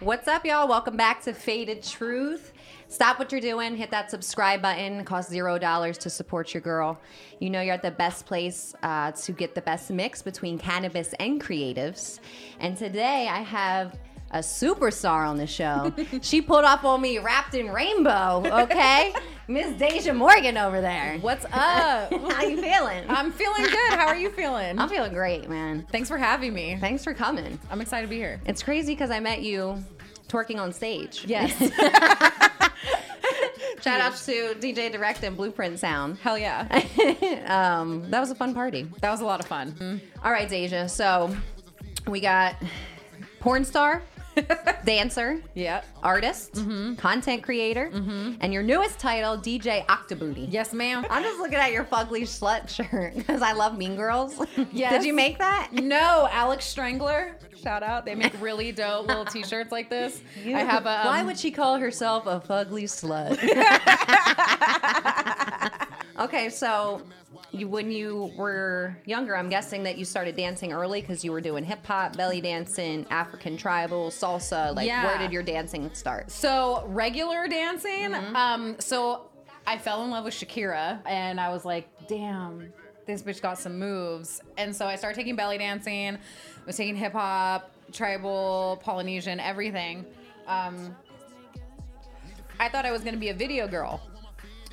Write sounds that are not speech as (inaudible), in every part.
What's up, y'all? Welcome back to Faded Truth. Stop what you're doing, hit that subscribe button. It costs zero dollars to support your girl. You know you're at the best place uh, to get the best mix between cannabis and creatives. And today I have a superstar on the show. (laughs) she pulled up on me wrapped in rainbow, okay? Miss Deja Morgan over there. What's up? (laughs) How you feeling? I'm feeling good. How are you feeling? I'm feeling great, man. Thanks for having me. Thanks for coming. I'm excited to be here. It's crazy because I met you twerking on stage. Yes. (laughs) (laughs) Shout out to DJ Direct and Blueprint Sound. Hell yeah. um, that was a fun party. That was a lot of fun. All right, Deja. So we got porn star, (laughs) dancer, Yep. artist, Mm-hmm. content creator, and your newest title, DJ Octobooty. Yes, ma'am. I'm just looking at your fugly slut shirt (laughs) because I love Mean Girls. Yes. (laughs) Did you make that? No, Alex Strangler. Shout out. They make really dope little t-shirts like this. I have a. Why um, would she call herself a fugly slut? okay, so you when you were younger, I'm guessing that you started dancing early because you were doing hip hop, belly dancing, African tribal, salsa. Like, Yeah. where did your dancing start? So regular dancing. Um, so I fell in love with Shakira, and I was like, damn, this bitch got some moves. And so I started taking belly dancing. I Was taking hip hop, tribal, Polynesian, everything. Um, I thought I was gonna be a video girl.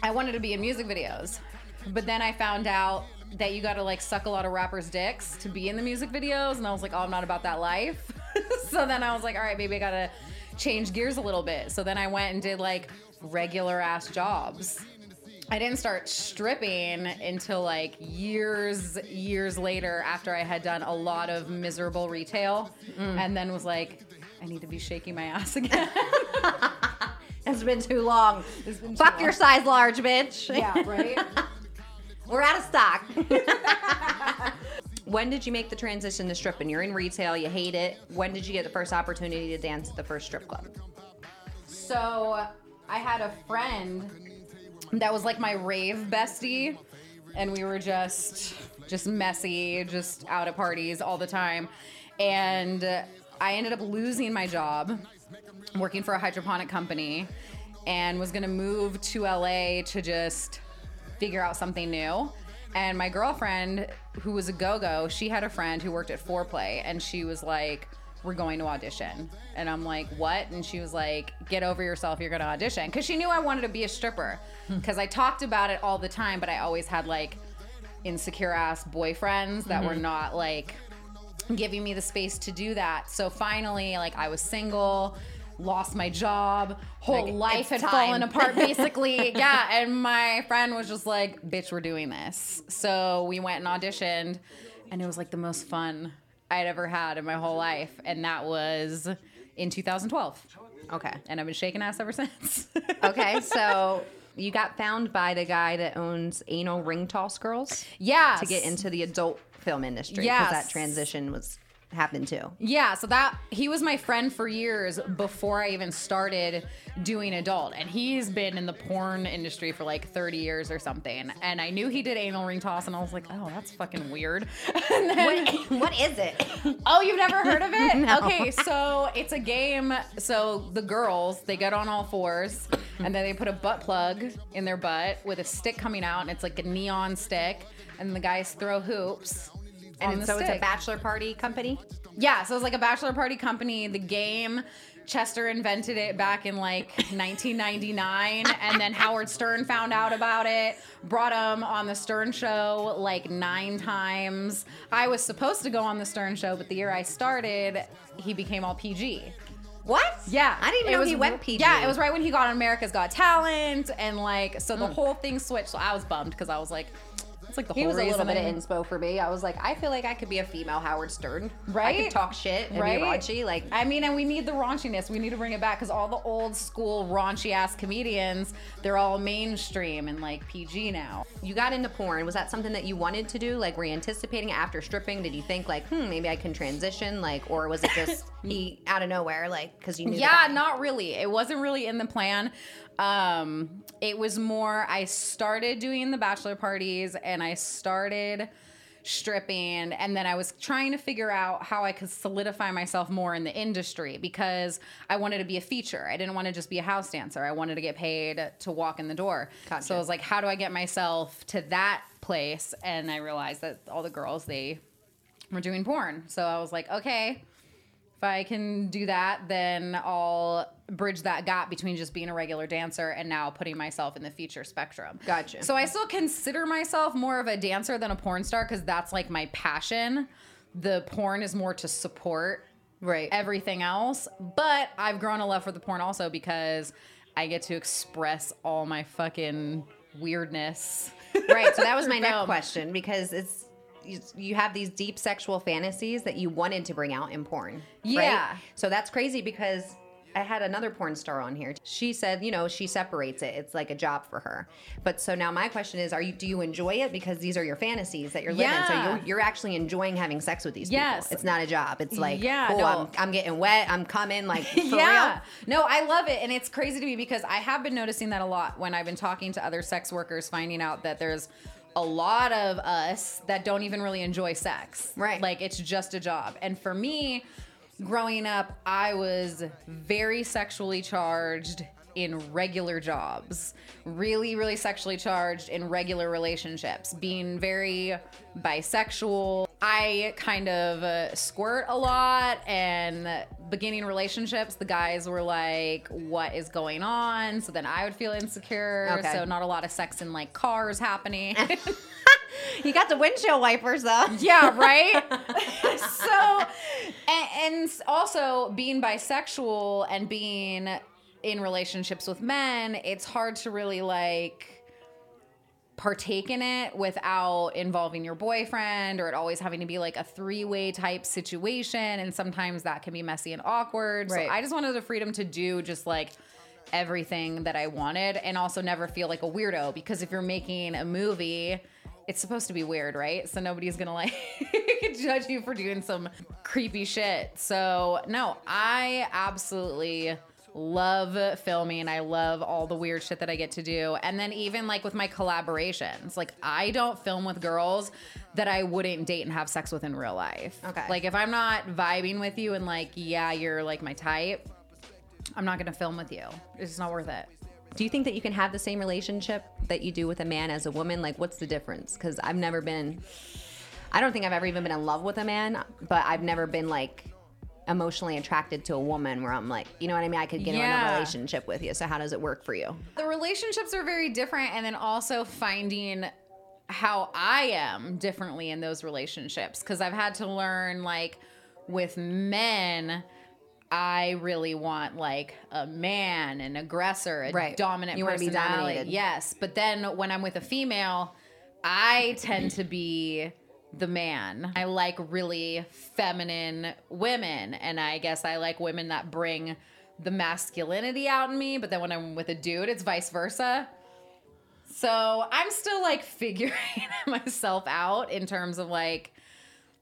I wanted to be in music videos, but then I found out that you got to like suck a lot of rappers' dicks to be in the music videos, and I was like, oh, I'm not about that life. (laughs) so then I was like, all right, maybe I gotta change gears a little bit. So then I went and did like regular ass jobs. I didn't start stripping until like years, years later after I had done a lot of miserable retail, mm. and then was like, I need to be shaking my ass again. (laughs) It's been too long. been too Fuck long. your size large, bitch. yeah, right. (laughs) We're out of stock. (laughs) when did you make the transition to stripping? You're in retail, you hate it. When did you get the first opportunity to dance at the first strip club? So I had a friend that was like my rave bestie, and we were just just messy, just out at parties all the time. And I ended up losing my job working for a hydroponic company and was gonna move to LA to just figure out something new. And my girlfriend, who was a go go, she had a friend who worked at Foreplay, and she was like, We're going to audition. And I'm like, What? And she was like, Get over yourself, you're gonna audition. Because she knew I wanted to be a stripper. Hmm. Because I talked about it all the time, but I always had like insecure ass boyfriends that were mm-hmm. not like giving me the space to do that. So finally, like I was single, lost my job, whole Like, life had time. fallen apart (laughs) basically. yeah, and my friend was just like, "Bitch, we're doing this." So we went and auditioned, and it was like the most fun I'd ever had in my whole life, and that was in 2012. Okay. And I've been shaking ass ever (laughs) since. Okay, so you got found by the guy that owns Anal Ring Toss Girls yeah, to get into the adult film industry because that transition was happened too. Yeah, so that he was my friend for years before I even started doing adult. And he's been in the porn industry for like 30 years or something. And I knew he did anal ring toss and I was like, "Oh, that's fucking weird." (laughs) And then, What, what is it? (laughs) oh, you've never heard of it? (laughs) No. Okay, so it's a game. So the girls, they get on all fours and then they put a butt plug in their butt with a stick coming out and it's like a neon stick and the guys throw hoops. And so it's a bachelor party company. Yeah, so it was like a bachelor party company. The game, Chester invented it back in like (laughs) 1999, and then Howard Stern found out about it, brought him on the Stern show like nine times. I was supposed to go on the Stern show, but the year I started, he became all PG. What? Yeah, I didn't it know was he went PG. Yeah, it was right when he got on America's Got Talent, and like so the mm. whole thing switched. So I was bummed because I was like, it's like the He whole was a little bit of inspo for me. I was like, I feel like I could be a female Howard Stern. Right? I could talk shit and Right? be raunchy. Like, I mean, and we need the raunchiness. We need to bring it back because all the old school raunchy ass comedians, they're all mainstream and like PG now. you got into porn. Was that something that you wanted to do? Like, were you anticipating after stripping? Did you think like, hmm, maybe I can transition? Like, or was it just (coughs) he out of nowhere? Like, because you knew. Yeah, not really. It wasn't really in the plan. Um, it was more I started doing the bachelor parties and I started stripping. And then I was trying to figure out how I could solidify myself more in the industry because I wanted to be a feature. I didn't want to just be a house dancer. I wanted to get paid to walk in the door. Gotcha. So I was like, how do I get myself to that place? And I realized that all the girls, they were doing porn. So I was like, okay, if I can do that, then I'll bridge that gap between just being a regular dancer and now putting myself in the feature spectrum. Gotcha. So I still consider myself more of a dancer than a porn star because that's like my passion. The porn is more to support Right. everything else. But I've grown a love for the porn also because I get to express all my fucking weirdness. right. So that was my (laughs) next question because it's you, you have these deep sexual fantasies that you wanted to bring out in porn. Yeah. Right? So that's crazy because I had another porn star on here. She said, you know, she separates it. It's like a job for her. But so now my question is, are you do you enjoy it because these are your fantasies that you're living? So Yeah. you're, you're actually enjoying having sex with these Yes. people. It's not a job. It's like, Yeah, cool, no. I'm, I'm getting wet. I'm coming. Like, (laughs) for yeah. real. No, I love it. And it's crazy to me because I have been noticing that a lot when I've been talking to other sex workers, finding out that there's a lot of us that don't even really enjoy sex. Right. Like it's just a job. And for me, growing up, I was very sexually charged in regular jobs, really, really sexually charged in regular relationships, being very bisexual. I kind of uh, squirt a lot, and beginning relationships, the guys were like, What is going on? So then I would feel insecure. Okay. So, not a lot of sex in like cars happening. (laughs) (laughs) You got the windshield wipers though. (laughs) Yeah, right. (laughs) so, and, and also being bisexual and being in relationships with men, it's hard to really like partake in it without involving your boyfriend or it always having to be like a three-way type situation and sometimes that can be messy and awkward. Right. So I just wanted the freedom to do just like everything that I wanted and also never feel like a weirdo because if you're making a movie, it's supposed to be weird, right? So nobody's gonna like (laughs) judge you for doing some creepy shit. So no, I absolutely love filming. I love all the weird shit that I get to do. And then even like with my collaborations, like I don't film with girls that I wouldn't date and have sex with in real life. Okay. Like if I'm not vibing with you and like, yeah, you're like my type, I'm not gonna film with you. It's just not worth it. Do you think that you can have the same relationship that you do with a man as a woman? Like, what's the difference? Because I've never been, I don't think I've ever even been in love with a man, but I've never been like emotionally attracted to a woman where I'm like, you know what I mean? I could get in a relationship with you. So, how does it work for you? the relationships are very different and then also finding how I am differently in those relationships because I've had to learn like with men I really want like a man, an aggressor, a Right. dominant You wanna be personality. dominated. Yes, but then when I'm with a female, I tend to be the man. I like really feminine women, and I guess I like women that bring the masculinity out in me, but then when I'm with a dude, it's vice versa. So I'm still like (laughs) figuring myself out in terms of like,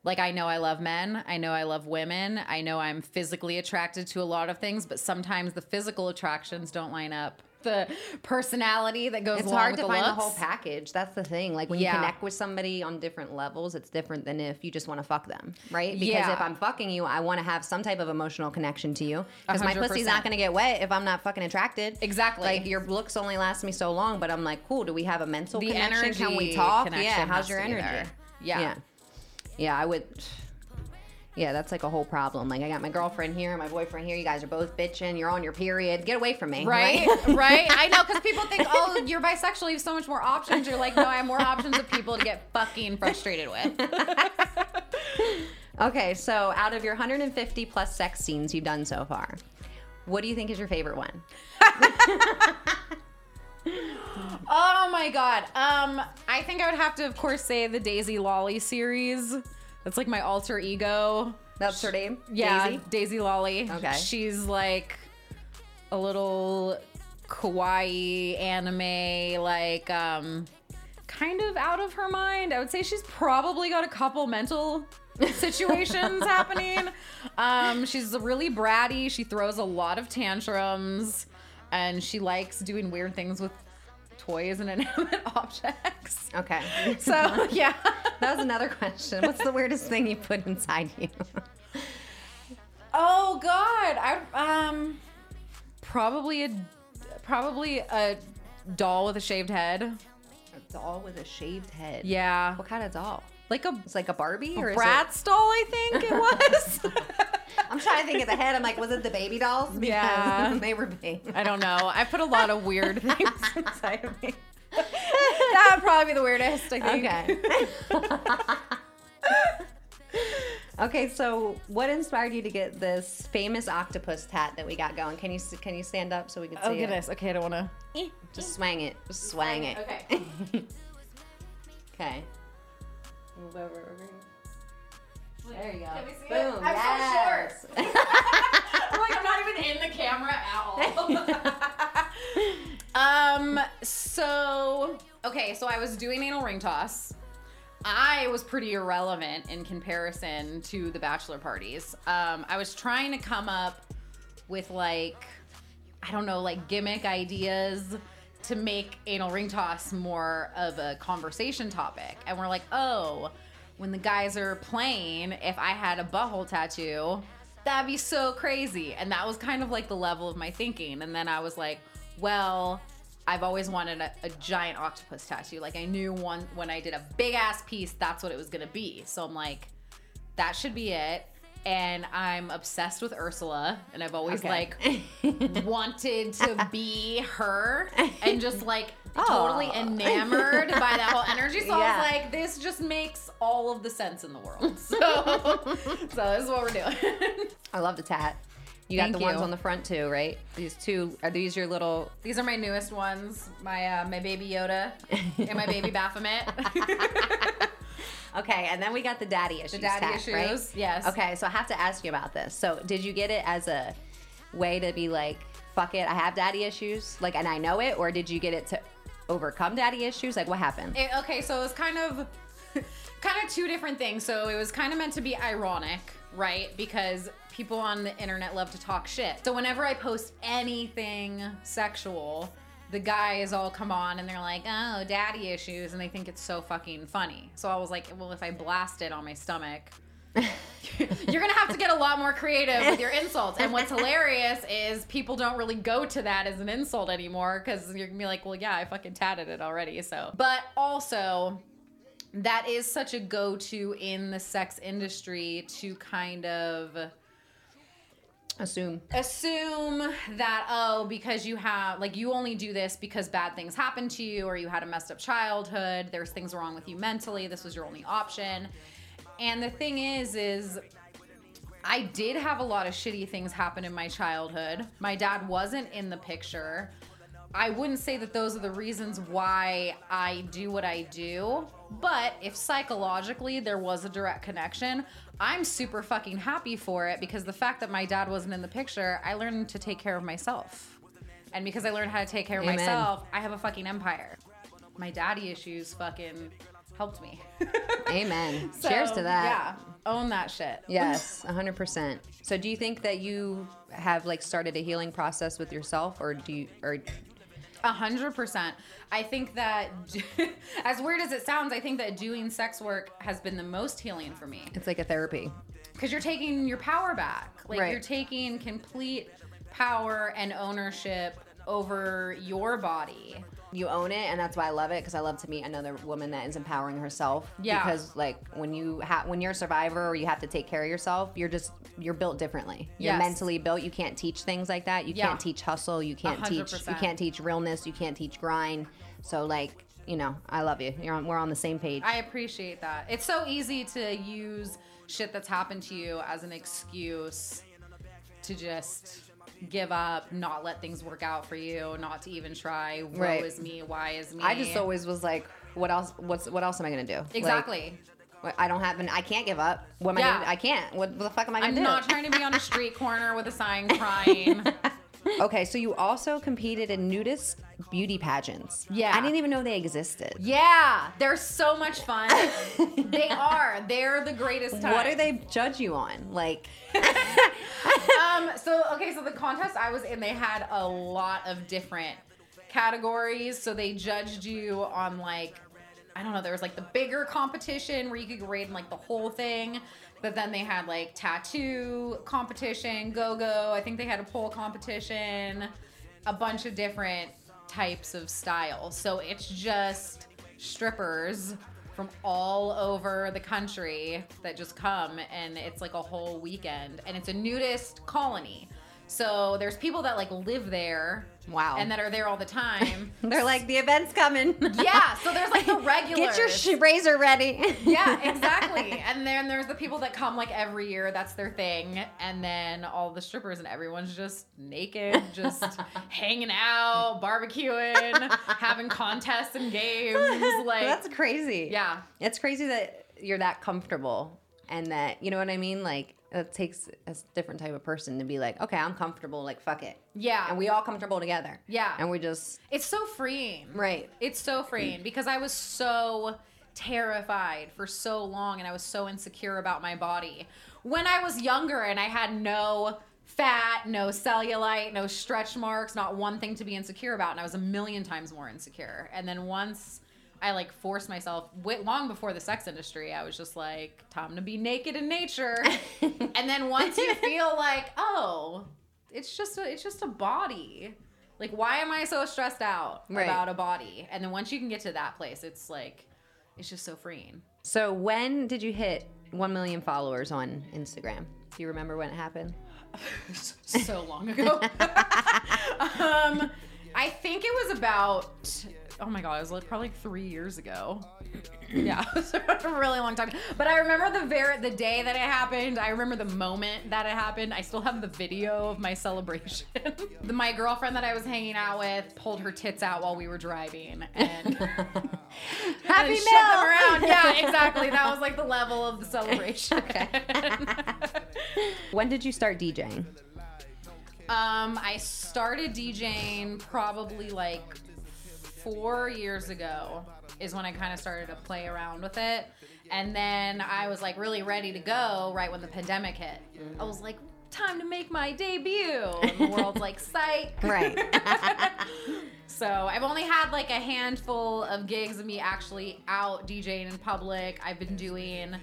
like I know I love men, I know I love women, I know I'm physically attracted to a lot of things, but sometimes the physical attractions don't line up. The personality that goes with it. It's along hard to the find the whole package. That's the thing. Like when Yeah. you connect with somebody on different levels, it's different than if you just want to fuck them, right? Because Yeah. if I'm fucking you, I want to have some type of emotional connection to you. Because my pussy's not going to get wet if I'm not fucking attracted. Exactly. Like your looks only last me so long, but I'm like, cool. Do we have a mental The connection? Can we talk? Yeah. How's your energy? Yeah. yeah. Yeah, I would. Yeah, that's like a whole problem. Like I got my girlfriend here, my boyfriend here. You guys are both bitching. You're on your period. Get away from me. (laughs) Right, right. I know because people think, (laughs) oh, you're bisexual. You have so much more options. You're like, no, I have more options of people to get fucking frustrated with. (laughs) Okay, so out of your 150 plus sex scenes you've done so far, what do you think is your favorite one? Oh my god. Um, I think I would have to, of course, say the Daisy Lolly series. That's like my alter ego. That's her name. Yeah, Daisy? Daisy, Lolly. Okay. She's like a little kawaii anime, like um, kind of out of her mind. I would say she's probably got a couple mental situations (laughs) happening. Um, she's really bratty. She throws a lot of tantrums, and she likes doing weird things with toys and (laughs) inanimate objects. Okay. (laughs) So (laughs) yeah. That was another question. What's the weirdest thing you put inside you? Oh God, I um probably a probably a doll with a shaved head. A doll with a shaved head. Yeah, What kind of doll? Like a It's like a Barbie or Bratz doll, I think it (laughs) was. (laughs) I'm trying to think of the head. I'm like, was it the baby dolls? Because Yeah. (laughs) they were big. I don't know. I put a lot of weird things inside of me. that would probably be the weirdest. I think. Okay. okay, so what inspired you to get this famous octopus tat that we got going? Can you can you stand up so we can oh, see Oh it? goodness. Okay, I don't want to. Just swang it. Just swang it. Okay. Okay. Move over over here. There you go. Can we see it? Boom. I'm so yes. (laughs) I'm like, I'm not even in the camera at all. (laughs) um, so, okay, so I was doing anal ring toss. I was pretty irrelevant in comparison to the bachelor parties. Um, I was trying to come up with like, I don't know, like gimmick ideas to make anal ring toss more of a conversation topic. And we're like, oh, when the guys are playing, if I had a butthole tattoo, that'd be so crazy. And that was kind of like the level of my thinking. And then I was like, well, I've always wanted a, a giant octopus tattoo. Like I knew one when I did a big ass piece, that's what it was gonna be. So I'm like, that should be it. And I'm obsessed with Ursula, and I've always Okay. like (laughs) wanted to be her and just like (laughs) Oh. totally enamored by that whole energy. So I Yeah. was like, this just makes all of the sense in the world. (laughs) So, so this is what we're doing. I love the tat. You got Thank the ones on the front too, right? These two are these your little These are my newest ones. My uh, my baby Yoda and my baby Baphomet. Okay, and then we got the daddy issues. The daddy tat, right? yes. Okay, so I have to ask you about this. So, did you get it as a way to be like, "Fuck it, I have daddy issues," like, and I know it, or did you get it to overcome daddy issues? Like, what happened? It- okay, so it was kind of (laughs) kind of two different things. So it was kind of meant to be ironic, right? Because people on the internet love to talk shit. So whenever I post anything sexual, the guys all come on and they're like, "Oh, daddy issues," and they think it's so fucking funny. So I was like, "Well, if I blast it on my stomach." (laughs) You're gonna have to get a lot more creative with your insults. And what's (laughs) hilarious is people don't really go to that as an insult anymore because you're gonna be like, well, yeah, I fucking tatted it already. So, but also, that is such a go to in the sex industry to kind of Assume. assume that oh because you have like you only do this because bad things happen to you or you had a messed up childhood there's things wrong with you mentally this was your only option and the thing is is I did have a lot of shitty things happen in my childhood. My dad wasn't in the picture. I wouldn't say that those are the reasons why I do what I do, but if psychologically there was a direct connection, I'm super fucking happy for it because the fact that my dad wasn't in the picture, I learned to take care of myself. And because I learned how to take care of Amen. myself, I have a fucking empire. My daddy issues fucking helped me. (laughs) Amen. Cheers to that. Yeah. Own that shit. Yes, (laughs) 100%. So do you think that you have like started a healing process with yourself or do you or A hundred percent. I think that, (laughs) as weird as it sounds, I think that doing sex work has been the most healing for me it's like a therapy? because you're taking your power back. Like Right. you're taking complete power and ownership over your body. You own it and that's why I love it because I love to meet another woman that is empowering herself. Yeah. Because like when you have when you're a survivor or you have to take care of yourself, you're just you're built differently. You're mentally built. You can't teach things like that. You Yeah. can't teach hustle. You can't teach you can't teach realness. You can't teach grind. So like, you know, I love you. You're on we're on the same page. I appreciate that. It's so easy to use shit that's happened to you as an excuse to just give up, not let things work out for you, not to even try. Woe Right. is me, why is me? I just always was like, what else? What's what else am I gonna do? Like, exactly. I don't have an. I can't give up. What am I? Gonna, I can't. What the fuck am I gonna I'm do? not trying to be on a street corner with a sign crying. (laughs) Okay, so you also competed in nudist beauty pageants. Yeah. I didn't even know they existed. Yeah, they're so much fun. (laughs) they are. They're the greatest time. What do they judge you on? Like, (laughs) Um. (laughs) So okay. So the contest I was in, they had a lot of different categories. So they judged you on like I don't know, there was like the bigger competition where you could grade in like the whole thing. But then they had like tattoo competition, go go. I think they had a pole competition, a bunch of different types of styles. So it's just strippers from all over the country that just come and it's like a whole weekend and it's a nudist colony. So there's people that like live there. Wow. And that are there all the time. (laughs) They're like, the event's coming. yeah. So there's like the regulars. (laughs) Get your sh- razor ready. yeah, (laughs) exactly. And then there's the people that come like every year. That's their thing. And then all the strippers and everyone's just naked, just hanging out, barbecuing, having contests and games. Like That's crazy. yeah. It's crazy that you're that comfortable and that, you know what I mean? Like, it takes a different type of person to be like, okay, I'm comfortable, like, fuck it. Yeah. And we all comfortable together. Yeah. And we just, It's so freeing. right. It's so freeing mm. because I was so terrified for so long and I was so insecure about my body. When I was younger and I had no fat, no cellulite, no stretch marks, not one thing to be insecure about, and I was a million times more insecure. And then once I like forced myself wait, long before the sex industry. I was just like, time to be naked in nature. (laughs) and then once you feel like, oh, it's just a, it's just a body. Like, why am I so stressed out Right. about a body? And then once you can get to that place, it's like, it's just so freeing. So, when did you hit 1 million followers on Instagram? Do you remember when it happened? (laughs) so long ago. (laughs) um, I think it was about oh my god, it was like probably like three years ago. (clears throat) Yeah, (laughs) it was a really long time. But I remember the very the day that it happened. I remember the moment that it happened. I still have the video of my celebration. (laughs) My girlfriend that I was hanging out with pulled her tits out while we were driving and (laughs) Happy and shook them Meal! around. Yeah, exactly. That was like the level of the celebration. When did you start DJing? Um, I started DJing probably like four years ago is when I kind of started to play around with it. And then I was like really ready to go right when the pandemic hit. I was like, time to make my debut. And the world's like, (laughs) psych. Right. (laughs) So I've only had like a handful of gigs of me actually out DJing in public. I've been doing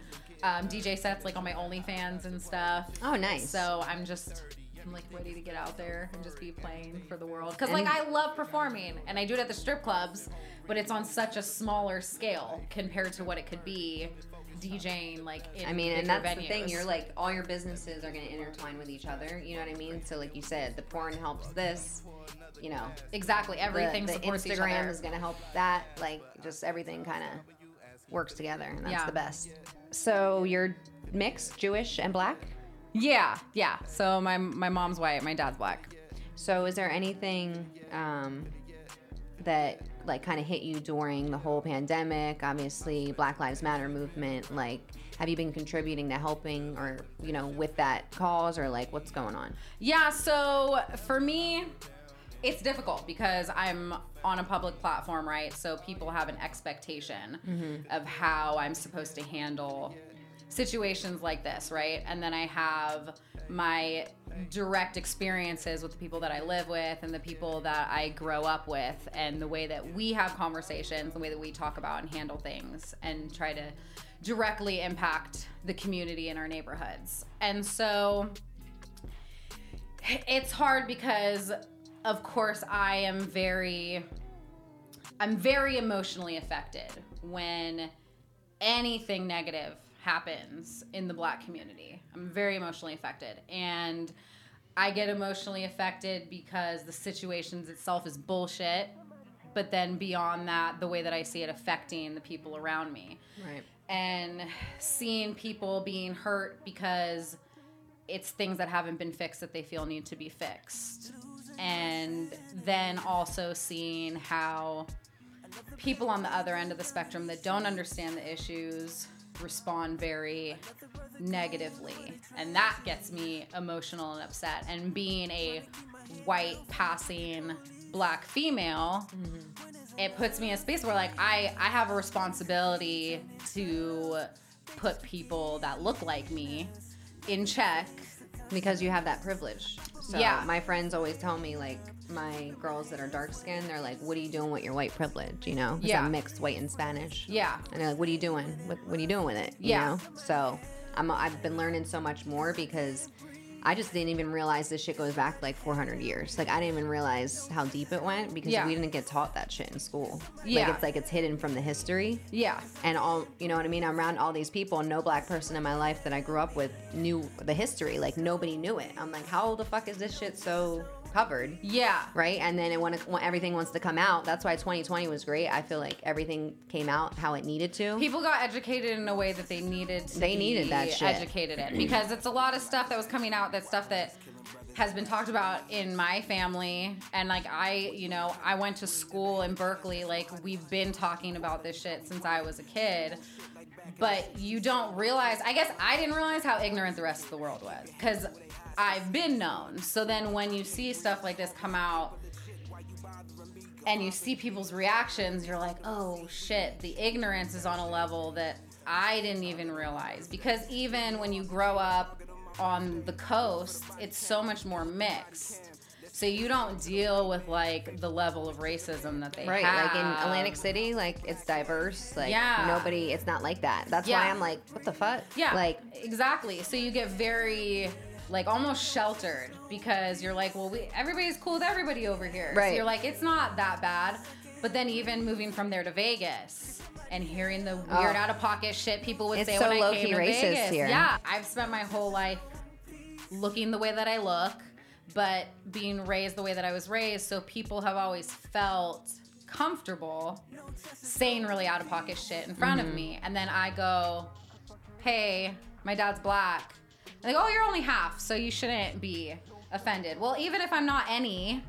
um, DJ sets like on my OnlyFans and stuff. Oh, nice. So I'm just I'm like ready to get out there and just be playing for the world because like I love performing and I do it at the strip clubs, but it's on such a smaller scale compared to what it could be DJing like in I mean, and bigger that's the thing. You're like, all your businesses are going to intertwine with each other. You know what I mean? So, like you said, the porn helps this. You know, exactly everything the supports each Instagram other. is going to help that. Like, just everything kind of works together, and that's Yeah. the best. So, you're mixed, Jewish and black. Yeah, yeah. So my my mom's white, my dad's black. So, is there anything um, that like kind of hit you during the whole pandemic? Obviously, Black Lives Matter movement. Like, have you been contributing to helping, or you know, with that cause, or like, what's going on? Yeah, so for me, it's difficult because I'm on a public platform, right? So people have an expectation of how I'm supposed to handle situations like this, right? And then I have my direct experiences with the people that I live with and the people that I grow up with and the way that we have conversations, the way that we talk about and handle things and try to directly impact the community in our neighborhoods. And so it's hard because of course I am very I'm very emotionally affected when anything negative happens in the black community. I'm very emotionally affected and I get emotionally affected because the situations itself is bullshit, but then beyond that, the way that I see it affecting the people around me Right. and seeing people being hurt because it's things that haven't been fixed that they feel need to be fixed. And then also seeing how people on the other end of the spectrum that don't understand the issues respond very negatively. And that gets me emotional and upset. And being a white passing black female, mm-hmm. it puts me in a space where like I I have a responsibility to put people that look like me in check because you have that privilege. So Yeah. my friends always tell me like my girls that are dark skinned, they're like, "What are you doing with your white privilege?" You know, Yeah. I'm mixed white and Spanish. Yeah. and they're like, "What are you doing? What What are you doing with it?" You Yeah. know? So I'm I've been learning so much more because. I just didn't even realize this shit goes back like 400 years. Like I didn't even realize how deep it went because Yeah. we didn't get taught that shit in school. Yeah. Like it's like it's hidden from the history Yeah. and all you know what I mean. I'm around all these people, and no black person in my life that I grew up with knew the history. Like nobody knew it. I'm like, how the fuck is this shit so covered? Yeah. Right? And then it when, it, when everything wants to come out, that's why 2020 was great. I feel like everything came out how it needed to. People got educated in a way that they needed to They be needed that shit. educated in because it's a lot of stuff that was coming out that stuff that has been talked about in my family and like I, you know, I went to school in Berkeley like we've been talking about this shit since I was a kid. But you don't realize, I guess I didn't realize how ignorant the rest of the world was cuz I've been known. So then when you see stuff like this come out and you see people's reactions, you're like, oh shit, the ignorance is on a level that I didn't even realize. Because even when you grow up on the coast, it's so much more mixed. So you don't deal with like the level of racism that they have. Right, have. like in Atlantic City, like it's diverse. Like Yeah. nobody, it's not like that. That's Yeah. why I'm like, what the fuck? Yeah, like exactly. So you get very like almost sheltered because you're like, well, we everybody's cool with everybody over here. So Right. you're like, it's not that bad. But then even moving from there to Vegas and hearing the weird Oh. out of pocket shit people would It's say so when I came to racist Vegas. here. Yeah, I've spent my whole life looking the way that I look, but being raised the way that I was raised. So people have always felt comfortable saying really out of pocket shit in front Mm-hmm. of me. And then I go, hey, my dad's black. Like, oh, you're only half, so you shouldn't be offended. Well, even if I'm not any,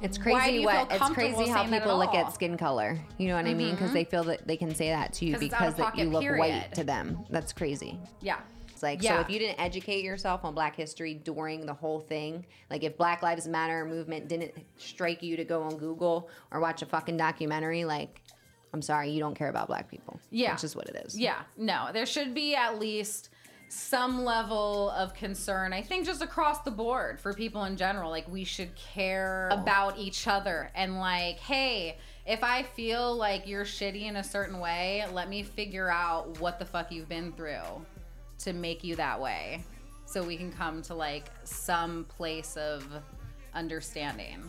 It's Why do crazy you what feel it's crazy how that at people look? Mm-hmm. at skin color. You know what I mean? Because they feel that they can say that to you 'Cause because that you look period. white to them. That's crazy. yeah. It's like Yeah. so if you didn't educate yourself on Black history during the whole thing, like if Black Lives Matter movement didn't strike you to go on Google or watch a fucking documentary, like I'm sorry, you don't care about Black people. Yeah. it's just what it is. Yeah, no, there should be at least some level of concern. I think just across the board for people in general, like we should care oh. about each other and like, hey, if I feel like you're shitty in a certain way, let me figure out what the fuck you've been through to make you that way. So we can come to like some place of understanding.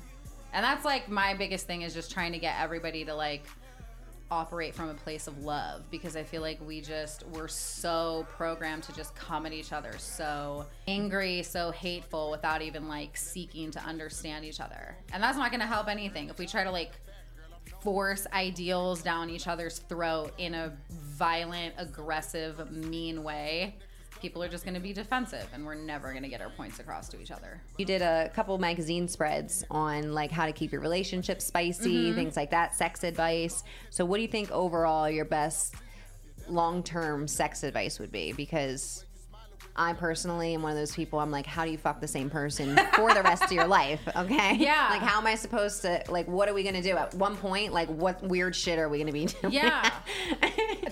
And that's like my biggest thing is just trying to get everybody to like operate from a place of love because I feel like we just we're so programmed to just come at each other so angry, so hateful without even like seeking to understand each other. And that's not going to help anything if we try to like force ideals down each other's throat in a violent, aggressive, mean way. People are just going to be defensive and we're never going to get our points across to each other. You did a couple magazine spreads on like how to keep your relationship spicy, mm-hmm. things like that, sex advice. So what do you think overall your best long-term sex advice would be? Because I personally am one of those people. I'm like, how do you fuck the same person for the rest of your life? (laughs) Okay. Yeah. Like, how am I supposed to? Like, what are we gonna do at one point? Like, what weird shit are we gonna be (laughs) doing? Yeah.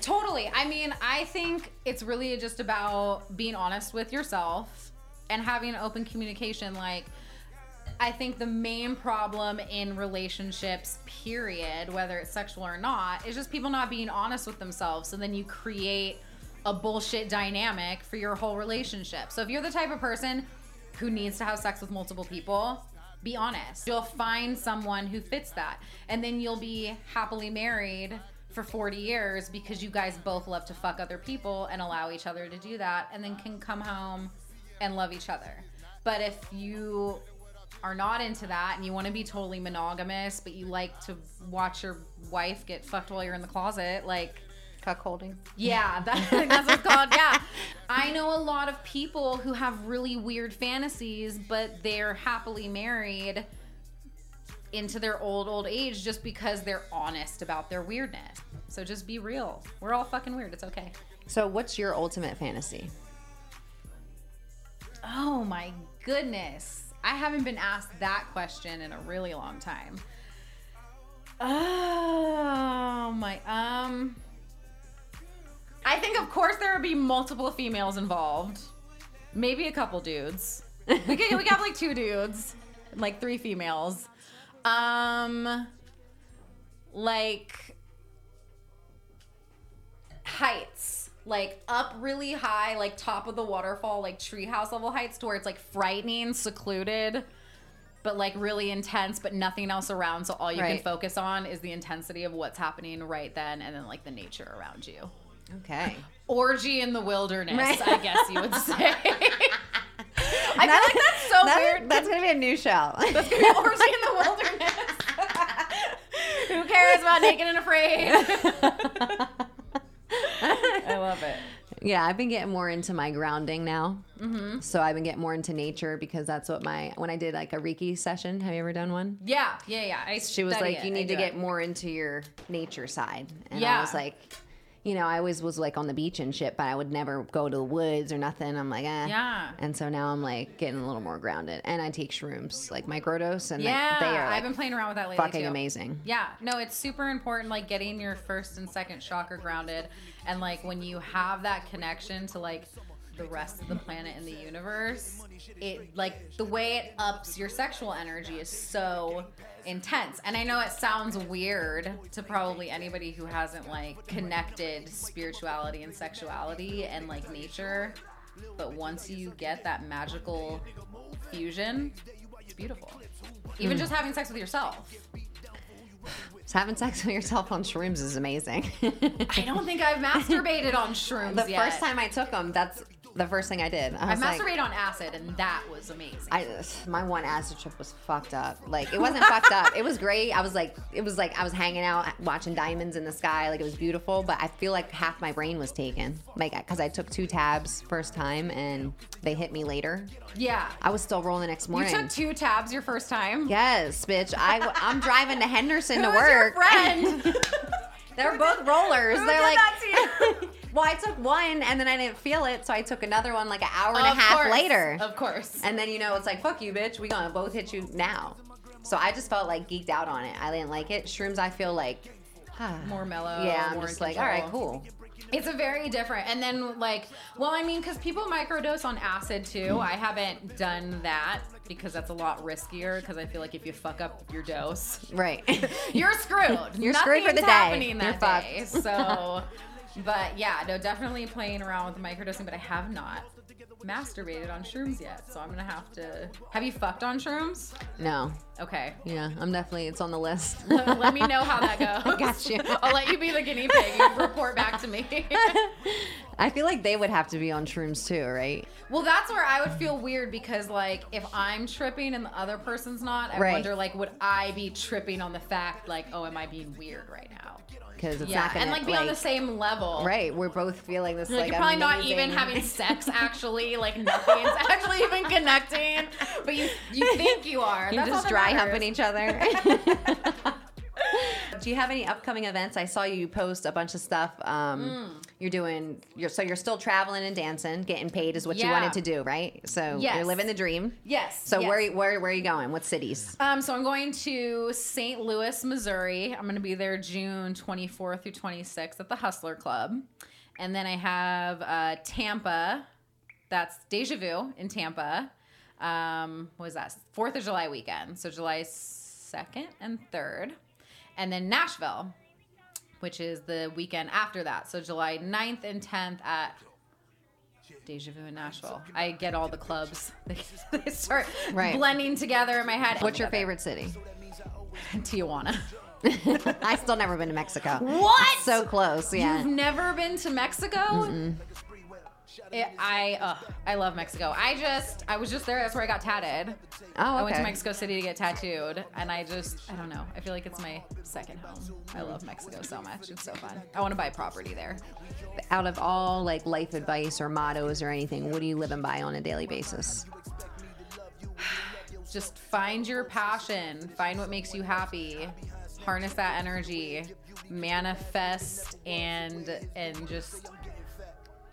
totally. I mean, I think it's really just about being honest with yourself and having open communication. Like, I think the main problem in relationships, period, whether it's sexual or not, is just people not being honest with themselves. So then you create a bullshit dynamic for your whole relationship. So if you're the type of person who needs to have sex with multiple people, be honest. You'll find someone who fits that. And then you'll be happily married for 40 years because you guys both love to fuck other people and allow each other to do that and then can come home and love each other. But if you are not into that and you want to be totally monogamous, but you like to watch your wife get fucked while you're in the closet, like Cuckolding. yeah, (laughs) that, that's what it's called. Yeah. I know a lot of people who have really weird fantasies, but they're happily married into their old, old age just because they're honest about their weirdness. So just be real. We're all fucking weird. It's okay. So, what's your ultimate fantasy? Oh my goodness. I haven't been asked that question in a really long time. Oh my um I think of course there would be multiple females involved. maybe a couple dudes. We could, we got like two dudes, and, like three females. Um, like heights, like up really high, like top of the waterfall, like treehouse level heights, to where it's like frightening, secluded, but like really intense, but nothing else around. So all you Right. can focus on is the intensity of what's happening right then, and then like the nature around you. Okay. Orgy in the wilderness, Right. I guess you would say. (laughs) I feel like that's so That- weird. That's gonna be a new show. That's gonna be orgy in the wilderness. (laughs) Who cares about naked and afraid? (laughs) I love it. Yeah, I've been getting more into my grounding now. Mm-hmm. So I've been getting more into nature because that's what my when I did like a Reiki session. Have you ever done one? Yeah, yeah, yeah. I She was like, it. "You need to get it. more into your nature side," and Yeah. I was like, "You know, I always was like on the beach and shit, but I would never go to the woods or nothing." I'm like, "Eh." Yeah. And so now I'm like getting a little more grounded, and I take shrooms like microdose, and Yeah, they are like I've been playing around with that lately fucking too. amazing. Yeah, no, it's super important, like getting your first and second chakra grounded, and like when you have that connection to like the rest of the planet and the universe, it like the way it ups your sexual energy is so intense. And I know it sounds weird to probably anybody who hasn't like connected spirituality and sexuality and like nature, but once you get that magical fusion, it's beautiful. Even hmm. just having sex with yourself. So having sex with yourself on shrooms is amazing. I don't think I've (laughs) masturbated on shrooms the yet. first time I took them, that's the first thing I did. I I was like, on acid, and that was amazing. I my one acid trip was fucked up. Like it wasn't fucked up. It was great. I was like it was like I was hanging out watching diamonds in the sky. Like it was beautiful. But I feel like half my brain was taken. Like because I took two tabs first time and they hit me later. yeah. I was still rolling the next morning. You took two tabs your first time. yes, bitch. I I'm driving to Henderson (laughs) to work. your friend? (laughs) They're both rollers. They're like. (laughs) that well, I took one and then I didn't feel it, so I took another one like an hour and Of a half course. later. Of course. And then you know it's like fuck you, bitch. We gonna both hit you now. So I just felt like geeked out on it. I didn't like it. Shrooms, I feel like (sighs) more mellow. yeah. I'm more just like all right, cool. It's a very different. And then like, well, I mean, because people microdose on acid too. I haven't done that because that's a lot riskier. Because I feel like if you fuck up your dose, Right. (laughs) you're screwed. You're screwed for the Nothing's day. happening You're that fucked. So, (laughs) but yeah, no, definitely playing around with the microdosing. But I have not masturbated on shrooms yet, so I'm gonna have to. Have you fucked on shrooms? no. Okay. Yeah, I'm definitely. It's on the list. (laughs) Let me know how that (laughs) goes. Got you. (laughs) I'll let you be the guinea pig. You report back to me. I feel like they would have to be on shrooms too, right? well, that's where I would feel weird because, like, if I'm tripping and the other person's not, I Right. wonder, like, would I be tripping on the fact, like, oh, am I being weird right now? Because it's yeah, not gonna and like be on the same level. Right. We're both feeling this Like, like, you're probably not even having (laughs) sex actually, like nothing's actually even connecting, but you you think you are. You're That's just dry humping each other. (laughs) (laughs) Do you have any upcoming events? I saw you post a bunch of stuff. Um, Mm. You're doing. You're so you're still traveling and dancing, getting paid is what you wanted to do, right? So Yes. you're living the dream. Yes. So yes. where where where are you going? What cities? Um, so I'm going to St. Louis, Missouri. I'm going to be there June 24th through 26th at the Hustler Club, and then I have uh, Tampa. That's Deja Vu in Tampa. Um, what was that? Fourth of July weekend. So July 2nd and 3rd, and then Nashville, which is the weekend after that. So July 9th and 10th at Deja Vu in Nashville. I get all the clubs. (laughs) They start Right. blending together in my head. What's your favorite city? (laughs) Tijuana. (laughs) I still never been to Mexico. What? So close, yeah. You've never been to Mexico? It, I uh, I love Mexico. I just I was just there. That's where I got tatted. Oh, I went to. Mexico City to get tattooed, and I just I don't know. I feel like it's my second home. I love Mexico so much. It's so fun. I want to buy property there. Out of all like life advice or mottos or anything, what are you living by on a daily basis? (sighs) just find your passion find what makes you happy harness that energy manifest and and just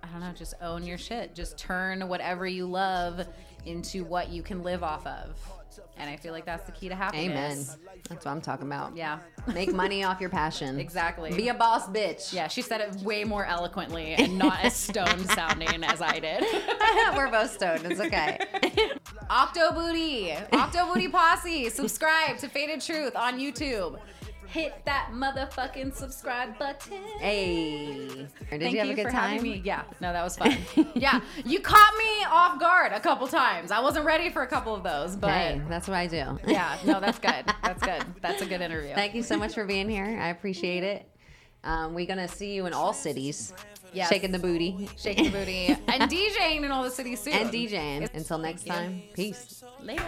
i don't know just own your shit just turn whatever you love into what you can live off of And I feel like that's the key to happiness. Amen. That's what I'm talking about. Yeah. Make money off your passion. (laughs) Exactly. Be a boss bitch. Yeah, she said it way more eloquently and not as (laughs) stoned sounding as I did. (laughs) We're both stoned. It's okay. Octo Booty, Octo Booty Posse, subscribe to Faded Truth on YouTube. Hit that motherfucking subscribe button. Hey. Did Thank you have a good for time? having me. Yeah, no, that was (laughs) fun. yeah, you caught me off guard a couple times. I wasn't ready for a couple of those, but Hey, that's what I do. yeah, no, (laughs) that's good. That's good. That's a good interview. Thank you so much for being here. I appreciate it. Um, we're gonna see you in all cities. Yes. Shaking the booty. Shaking the booty and (laughs) DJing in all the cities soon. and DJing. Until next you. time, peace. Later.